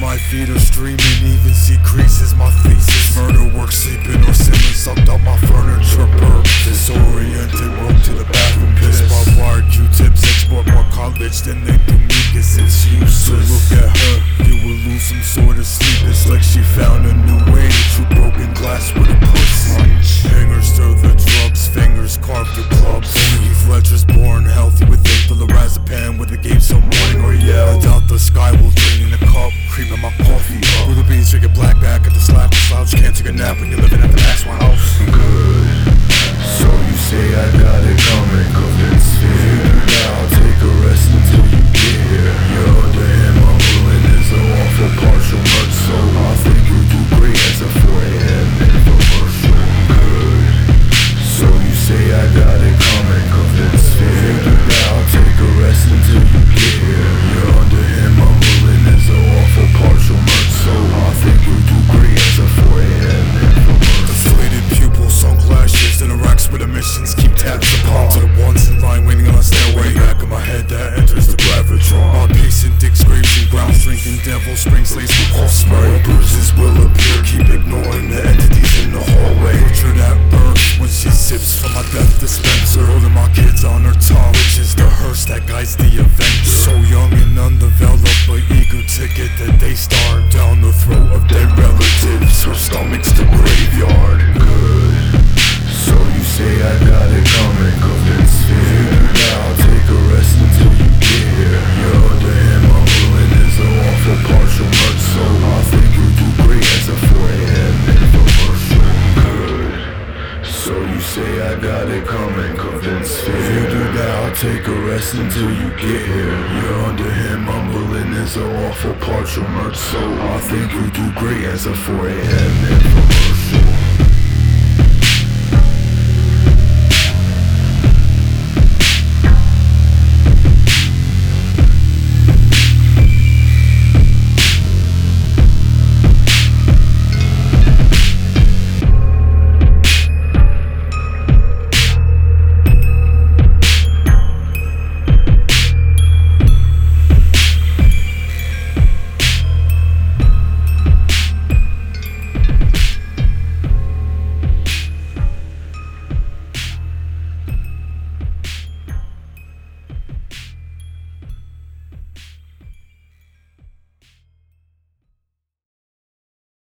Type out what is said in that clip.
my feet are streaming, even see creases. My thesis, murder work, sleeping or sinning, sucked out my furniture. Burp, disoriented, rope to the bathroom, piss. Barbed wire Q-tips, export more college than they do mucus. It's useless. look at her, you will lose some sort of sleep. It's like she found a new way slouch can't interacts keep tabs upon to the ones in line waiting on a stairway. Back of my head that enters the gravitron. My patient dick scrapes and ground drinking devil springs lace with pulse spray. Bruises will appear, keep ignoring the entities in the hallway. Butchered at birth when she sips from my death dispenser. Holding my kids on her tongue, which is the hearse that guides the Avenger. So young and undeveloped, but eager to get the day start down the throat of dead relatives. Her stomach's got it coming, convince fear. If you do that, I'll take a rest until you get here. You're under him, is an awful partial much so I think you do great as a 4 a.m.